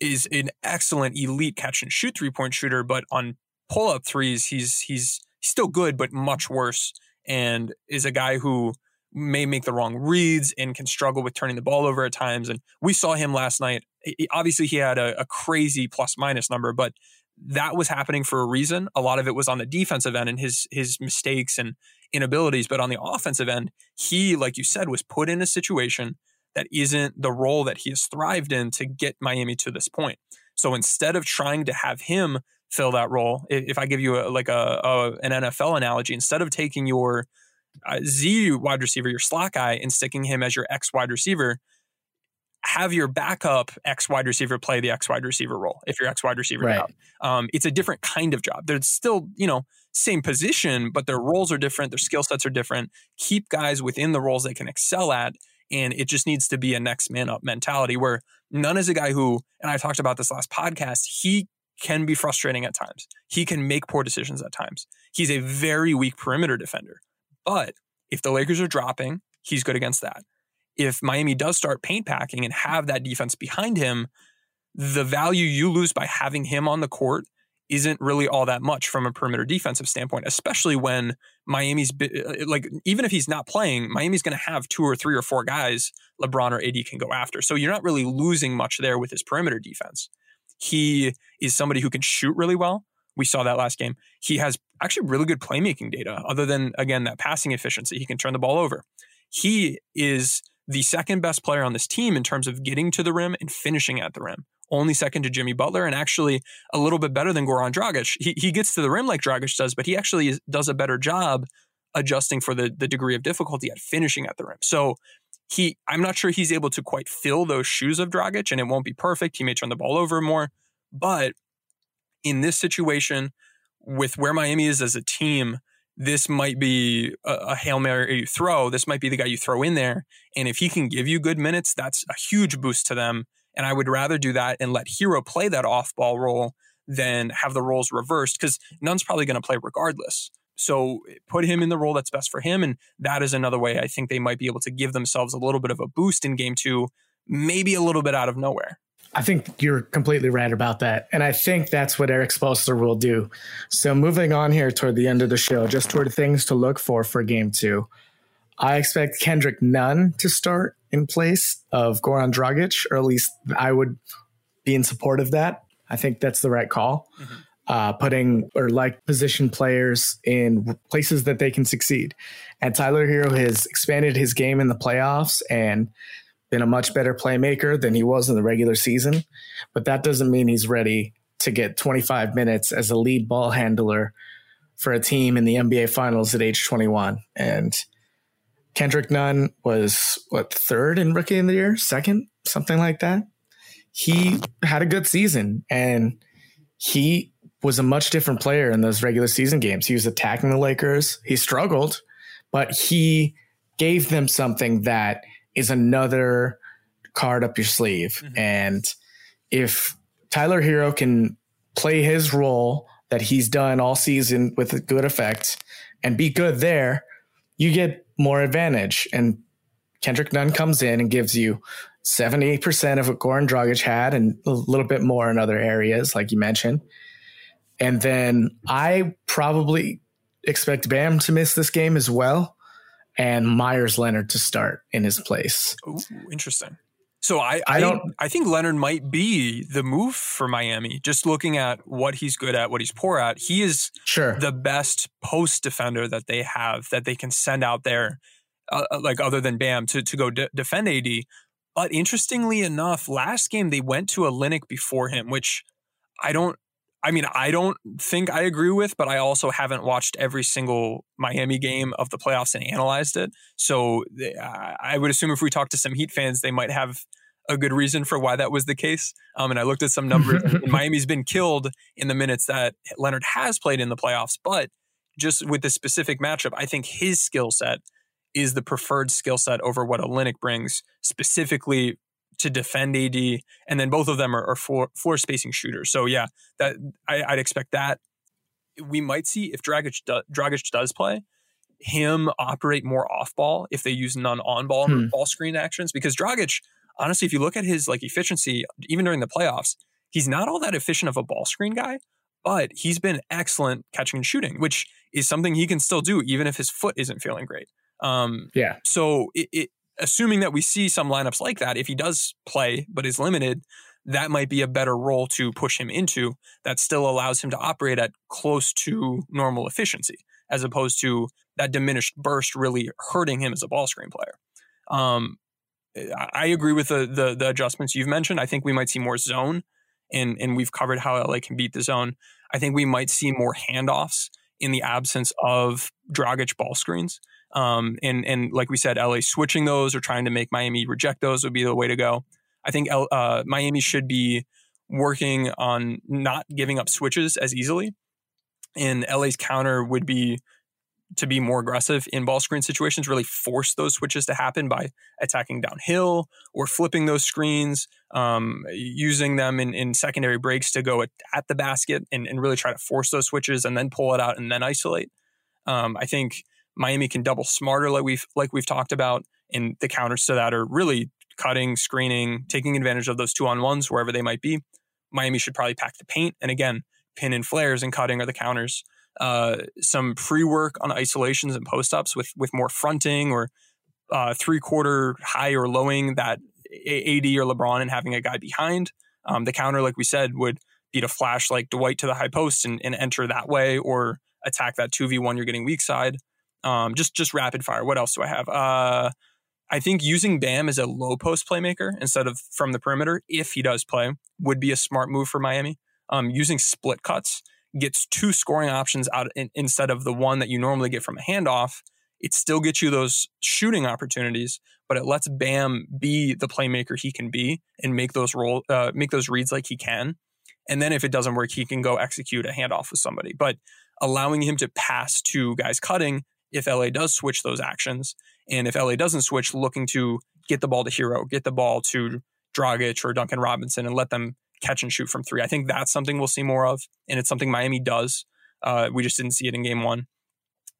is an excellent elite catch and shoot three point shooter, but on pull up threes, he's he's still good, but much worse, and is a guy who may make the wrong reads and can struggle with turning the ball over at times. And we saw him last night. Obviously, he had a, a crazy plus minus number, but that was happening for a reason. A lot of it was on the defensive end and his his mistakes and inabilities, but on the offensive end, he, like you said, was put in a situation that isn't the role that he has thrived in to get Miami to this point. So instead of trying to have him fill that role, if I give you a, like a, a an NFL analogy, instead of taking your uh, Z wide receiver, your slot guy, and sticking him as your X wide receiver, have your backup X wide receiver play the X wide receiver role if your X wide receiver Right. out. Um, it's a different kind of job. They're still, you know, same position, but their roles are different. Their skill sets are different. Keep guys within the roles they can excel at. And it just needs to be a next man up mentality where Nunn is a guy who, and I talked about this last podcast, he can be frustrating at times. He can make poor decisions at times. He's a very weak perimeter defender. But if the Lakers are dropping, he's good against that. If Miami does start paint packing and have that defense behind him, the value you lose by having him on the court isn't really all that much from a perimeter defensive standpoint, especially when Miami's uh, like even if he's not playing, Miami's going to have two or three or four guys LeBron or AD can go after. So you're not really losing much there with his perimeter defense. He is somebody who can shoot really well. We saw that last game. He has actually really good playmaking data, other than again that passing efficiency. He can turn the ball over. He is the second best player on this team in terms of getting to the rim and finishing at the rim. Only second to Jimmy Butler, and actually a little bit better than Goran Dragic. He, he gets to the rim like Dragic does, but he actually is, does a better job adjusting for the, the degree of difficulty at finishing at the rim. So he, I'm not sure he's able to quite fill those shoes of Dragic, and it won't be perfect. He may turn the ball over more, but in this situation, with where Miami is as a team, this might be a, a Hail Mary you throw. This might be the guy you throw in there. And if he can give you good minutes, that's a huge boost to them. And I would rather do that and let Herro play that off ball role than have the roles reversed because Nunn's probably going to play regardless. So put him in the role that's best for him. And that is another way I think they might be able to give themselves a little bit of a boost in game two, maybe a little bit out of nowhere. I think you're completely right about that. And I think that's what Erik Spoelstra will do. So moving on here toward the end of the show, just toward things to look for for game two. I expect Kendrick Nunn to start in place of Goran Dragic, or at least I would be in support of that. I think that's the right call. Uh, putting or like position players in places that they can succeed. And Tyler Herro has expanded his game in the playoffs and been a much better playmaker than he was in the regular season. But that doesn't mean he's ready to get 25 minutes as a lead ball handler for a team in the NBA Finals at age 21. And Kendrick Nunn was what third in rookie of the year, second, something like that. He had a good season and he was a much different player in those regular season games. He was attacking the Lakers. He struggled, but he gave them something that is another card up your sleeve. Mm-hmm. And if Tyler Herro can play his role that he's done all season with good effect and be good there, you get more advantage. And Kendrick Nunn comes in and gives you 78% of what Goran Dragic had and a little bit more in other areas, like you mentioned. And then I probably expect Bam to miss this game as well and Meyers Leonard to start in his place. Ooh, interesting. So I, I, I don't don't- I think Leonard might be the move for Miami. Just looking at what he's good at, what he's poor at, he is Sure. the best post defender that they have that they can send out there, uh, like other than Bam to to go de- defend AD. But interestingly enough, last game they went to Olynyk before him, which I don't. I mean, I don't think I agree with, but I also haven't watched every single Miami game of the playoffs and analyzed it. So I would assume if we talk to some Heat fans, they might have a good reason for why that was the case. Um, and I looked at some numbers. and Miami's been killed in the minutes that Leonard has played in the playoffs, but just with the specific matchup, I think his skill set is the preferred skill set over what a Olynyk brings, specifically to defend AD, and then both of them are, are floor, floor spacing shooters. So yeah, that I, I'd expect that. We might see if Dragic, do, Dragic does play him operate more off ball if they use Nunn on ball Hmm. ball screen actions because Dragic, honestly, if you look at his like efficiency, even during the playoffs, he's not all that efficient of a ball screen guy, but he's been excellent catching and shooting, which is something he can still do even if his foot isn't feeling great. Um, Yeah. so it, it, assuming that we see some lineups like that, if he does play but is limited, that might be a better role to push him into that still allows him to operate at close to normal efficiency, as opposed to that diminished burst really hurting him as a ball screen player. Um, I agree with the, the the adjustments you've mentioned. I think we might see more zone, and and we've covered how LA can beat the zone. I think we might see more handoffs in the absence of Dragic ball screens. Um, and and like we said, LA switching those or trying to make Miami reject those would be the way to go. I think uh, Miami should be working on not giving up switches as easily, and LA's counter would be to be more aggressive in ball screen situations, really force those switches to happen by attacking downhill or flipping those screens, um, using them in, in, secondary breaks to go at, at the basket and, and, really try to force those switches and then pull it out and then isolate. Um, I think Miami can double smarter, like we've like we've talked about, and the counters to that are really cutting, screening, taking advantage of those two on ones wherever they might be. Miami should probably pack the paint, and again, pin and flares and cutting are the counters uh, some pre work on isolations and post ups with with more fronting or uh, three quarter high or lowing that AD or LeBron and having a guy behind. Um, the counter, like we said, would be to flash like Dwight to the high post and, and enter that way or attack that 2v1 you're getting weak side. Um, just just rapid fire. What else do I have? Uh, I think using Bam as a low post playmaker instead of from the perimeter, if he does play, would be a smart move for Miami. Um, using split cuts gets two scoring options out in, instead of the one that you normally get from a handoff, it still gets you those shooting opportunities, but it lets Bam be the playmaker he can be and make those roll uh, make those reads like he can. And then if it doesn't work, he can go execute a handoff with somebody. But allowing him to pass to guys cutting if LA does switch those actions, and if LA doesn't switch, looking to get the ball to Herro, get the ball to Dragic or Duncan Robinson, and let them catch and shoot from three. I think that's something we'll see more of, and it's something Miami does. Uh, we just didn't see it in game one.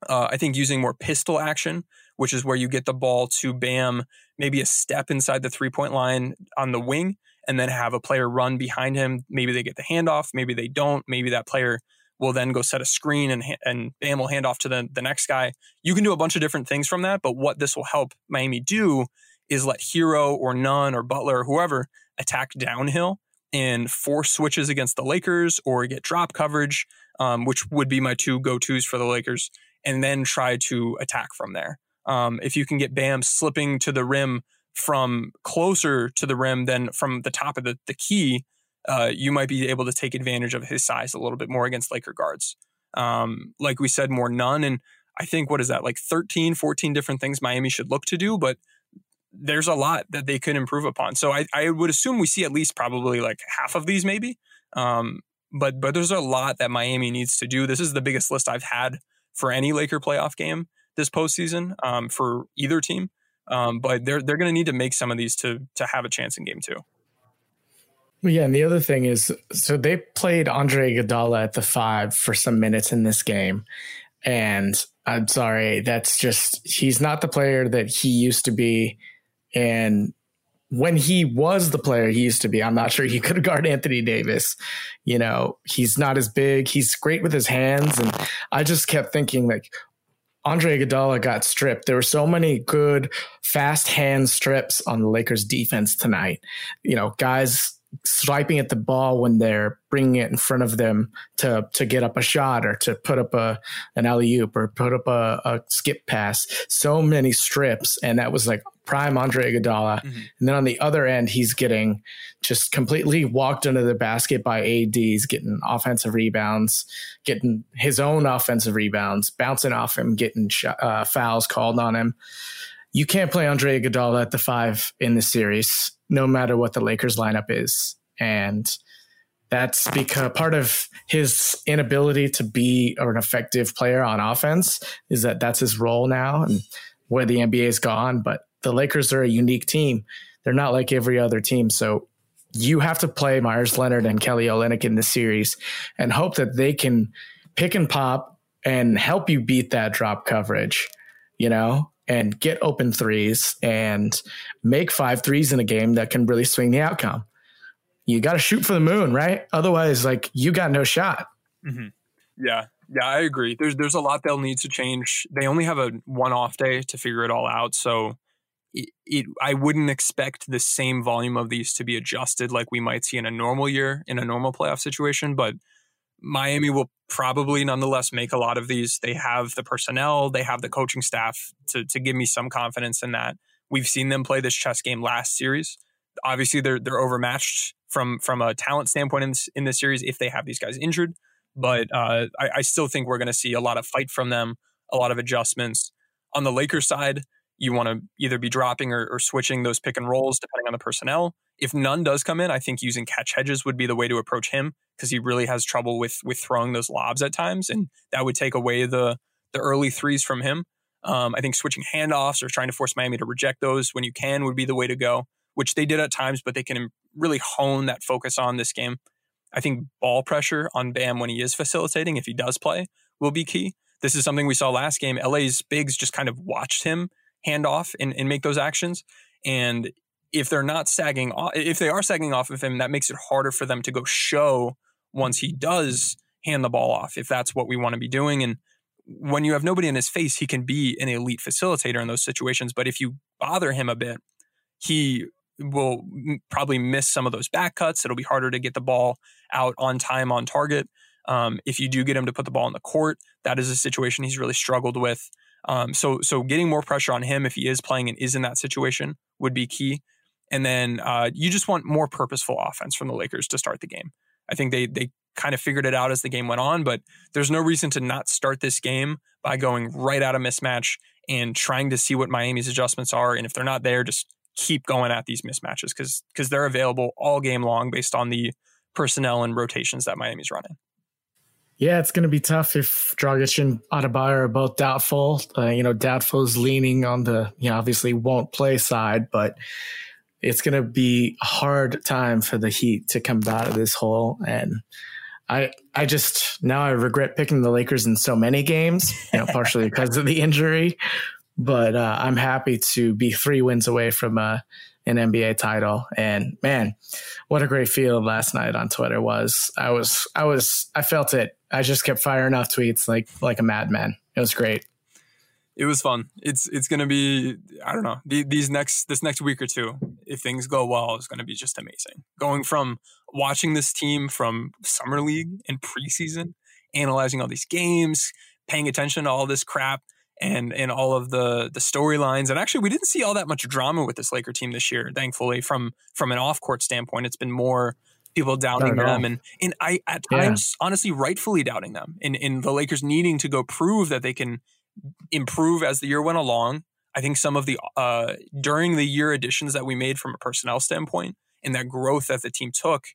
Uh, I think using more pistol action, which is where you get the ball to Bam, maybe a step inside the three point line on the wing, and then have a player run behind him. Maybe they get the handoff, maybe they don't. Maybe that player will then go set a screen and and Bam will hand off to the, the next guy. You can do a bunch of different things from that, but what this will help Miami do is let Herro or Nunn or Butler or whoever attack downhill and force switches against the Lakers or get drop coverage, um, which would be my two go tos for the Lakers, and then try to attack from there. Um, if you can get Bam slipping to the rim from closer to the rim than from the top of the, the key, uh, you might be able to take advantage of his size a little bit more against Laker guards. Um, like we said, more Nunn. And I think, what is that, like 13, 14 different things Miami should look to do, but there's a lot that they could improve upon. So I, I would assume we see at least probably like half of these, maybe. Um, but but there's a lot that Miami needs to do. This is the biggest list I've had for any Laker playoff game this postseason um, for either team. Um, but they're they're going to need to make some of these to to have a chance in game two. Yeah, and the other thing is, so they played Andre Iguodala at the five for some minutes in this game, and I'm sorry, that's just he's not the player that he used to be and when he was the player he used to be, I'm not sure he could guard Anthony Davis. You know, he's not as big. He's great with his hands. And I just kept thinking, like, Andre Iguodala got stripped. There were so many good fast hand strips on the Lakers defense tonight. You know, guys swiping at the ball when they're bringing it in front of them to to get up a shot or to put up a an alley oop or put up a, a skip pass. So many strips, and that was like prime Andre Iguodala. Mm-hmm. And then on the other end, he's getting just completely walked under the basket by ADs, getting offensive rebounds, getting his own offensive rebounds, bouncing off him, getting sh- uh, fouls called on him. You can't play Andre Iguodala at the five in this series no matter what the Lakers lineup is. And that's because part of his inability to be an effective player on offense is that that's his role now and where the NBA has gone. But the Lakers are a unique team. They're not like every other team. So you have to play Meyers Leonard and Kelly Olynyk in this series and hope that they can pick and pop and help you beat that drop coverage, you know? And get open threes and make five threes in a game that can really swing the outcome. You got to shoot for the moon, right? Otherwise, like you got no shot. Mm-hmm. Yeah, yeah, I agree. There's there's a lot they'll need to change. They only have a one off day to figure it all out, so it, it I wouldn't expect the same volume of these to be adjusted like we might see in a normal year in a normal playoff situation, but Miami will probably nonetheless make a lot of these. They have the personnel, they have the coaching staff to, to give me some confidence in that. We've seen them play this chess game last series. Obviously, they're they're overmatched from from a talent standpoint in this, in this series if they have these guys injured. But uh, I, I still think we're going to see a lot of fight from them, a lot of adjustments. On the Lakers side, you want to either be dropping or, or, switching those pick and rolls depending on the personnel. If Nunn does come in, I think using catch hedges would be the way to approach him because he really has trouble with with throwing those lobs at times, and that would take away the the early threes from him. Um, I think switching handoffs or trying to force Miami to reject those when you can would be the way to go, which they did at times, but they can really hone that focus on this game. I think ball pressure on Bam when he is facilitating, if he does play, will be key. This is something we saw last game. LA's bigs just kind of watched him hand off and, and make those actions. And if they're not sagging off, if they are sagging off of him, that makes it harder for them to go show once he does hand the ball off, if that's what we want to be doing. And when you have nobody in his face, he can be an elite facilitator in those situations. But if you bother him a bit, he will probably miss some of those back cuts. It'll be harder to get the ball out on time on target. Um, if you do get him to put the ball in the court, that is a situation he's really struggled with. Um, so so getting more pressure on him if he is playing and is in that situation would be key. And then uh, you just want more purposeful offense from the Lakers to start the game. I think they they kind of figured it out as the game went on, but there's no reason to not start this game by going right out of mismatch and trying to see what Miami's adjustments are. And if they're not there, just keep going at these mismatches because because they're available all game long based on the personnel and rotations that Miami's running. Yeah, it's going to be tough if Dragic and Adebayo are both doubtful. Uh, you know, doubtful's leaning on the, you know, obviously won't play side, but it's going to be a hard time for the Heat to come out of this hole. And I, I just now I regret picking the Lakers in so many games, you know, partially because of the injury. But uh, I'm happy to be three wins away from uh, an NBA title. And man, what a great feeling last night on Twitter was. I was, I was, I felt it. I just kept firing off tweets like like a madman. It was great. It was fun. It's it's gonna be I don't know these next this next week or two if things go well is gonna be just amazing. Going from watching this team from summer league and preseason, analyzing all these games, paying attention to all this crap, and and all of the the storylines. And actually, we didn't see all that much drama with this Laker team this year. Thankfully, from from an off court standpoint, it's been more people doubting them and and I at times honestly rightfully doubting them. And in the Lakers needing to go prove that they can improve as the year went along. I think some of the uh, during the year additions that we made from a personnel standpoint and that growth that the team took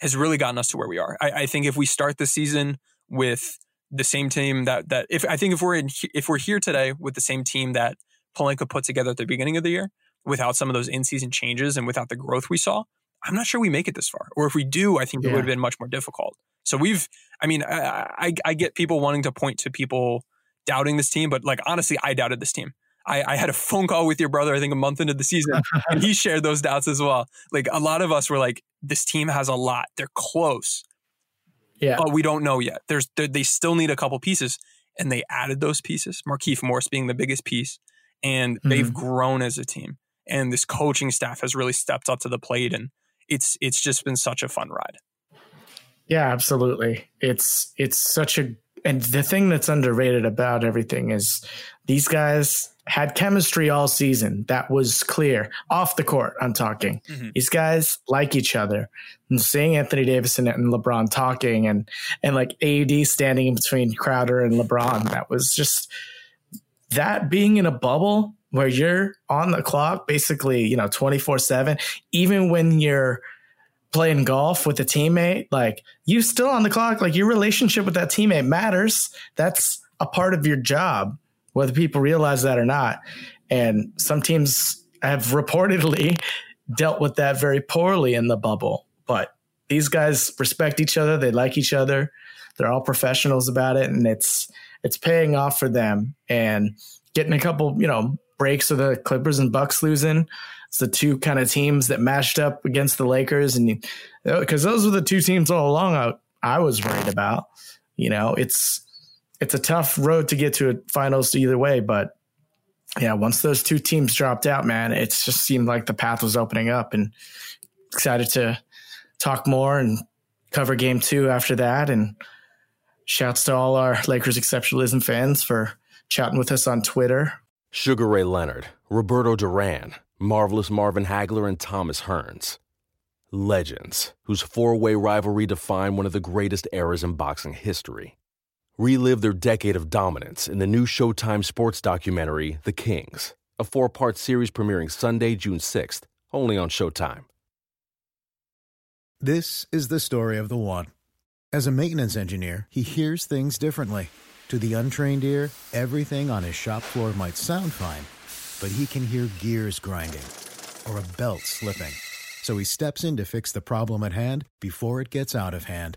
has really gotten us to where we are. I, I think if we start the season with the same team that that if I think if we're in if we're here today with the same team that Pelinka put together at the beginning of the year, without some of those in season changes and without the growth we saw, I'm not sure we make it this far. Or if we do, I think yeah. it would have been much more difficult. So we've, I mean, I, I, I get people wanting to point to people doubting this team, but like honestly, I doubted this team. I, I, had a phone call with your brother, I think a month into the season, and he shared those doubts as well. Like a lot of us were like, this team has a lot. They're close. Yeah. But we don't know yet. There's they still need a couple pieces. And they added those pieces, Markieff Morris being the biggest piece. And mm-hmm. they've grown as a team. And this coaching staff has really stepped up to the plate. And it's it's just been such a fun ride. Yeah, absolutely. It's it's such a and the thing that's underrated about everything is these guys had chemistry all season. That was clear. Off the court, I'm talking. Mm-hmm. These guys like each other. And seeing Anthony Davis and LeBron talking and and like AD standing in between Crowder and LeBron, that was just that being in a bubble where you're on the clock basically, you know, 24/7, even when you're playing golf with a teammate, like you still on the clock, like your relationship with that teammate matters. That's a part of your job whether people realize that or not. And some teams have reportedly dealt with that very poorly in the bubble. But these guys respect each other, they like each other, they're all professionals about it, and it's it's paying off for them. And getting a couple, you know, breaks of the Clippers and Bucks losing. It's the two kind of teams that matched up against the Lakers, and because those were the two teams all along I, I was worried about. You know, it's it's a tough road to get to a finals either way, but yeah, once those two teams dropped out, man, it just seemed like the path was opening up and excited to talk more and cover game two after that. And shouts to all our Lakers exceptionalism fans for chatting with us on Twitter. Sugar Ray Leonard Roberto Duran, Marvelous Marvin Hagler, and Thomas Hearns. Legends, whose four way rivalry defined one of the greatest eras in boxing history. Relive their decade of dominance in the new Showtime sports documentary, The Kings, a four part series premiering Sunday, June 6th, only on Showtime. This is the story of the one. As a maintenance engineer, he hears things differently. To the untrained ear, everything on his shop floor might sound fine, but he can hear gears grinding or a belt slipping. So he steps in to fix the problem at hand before it gets out of hand.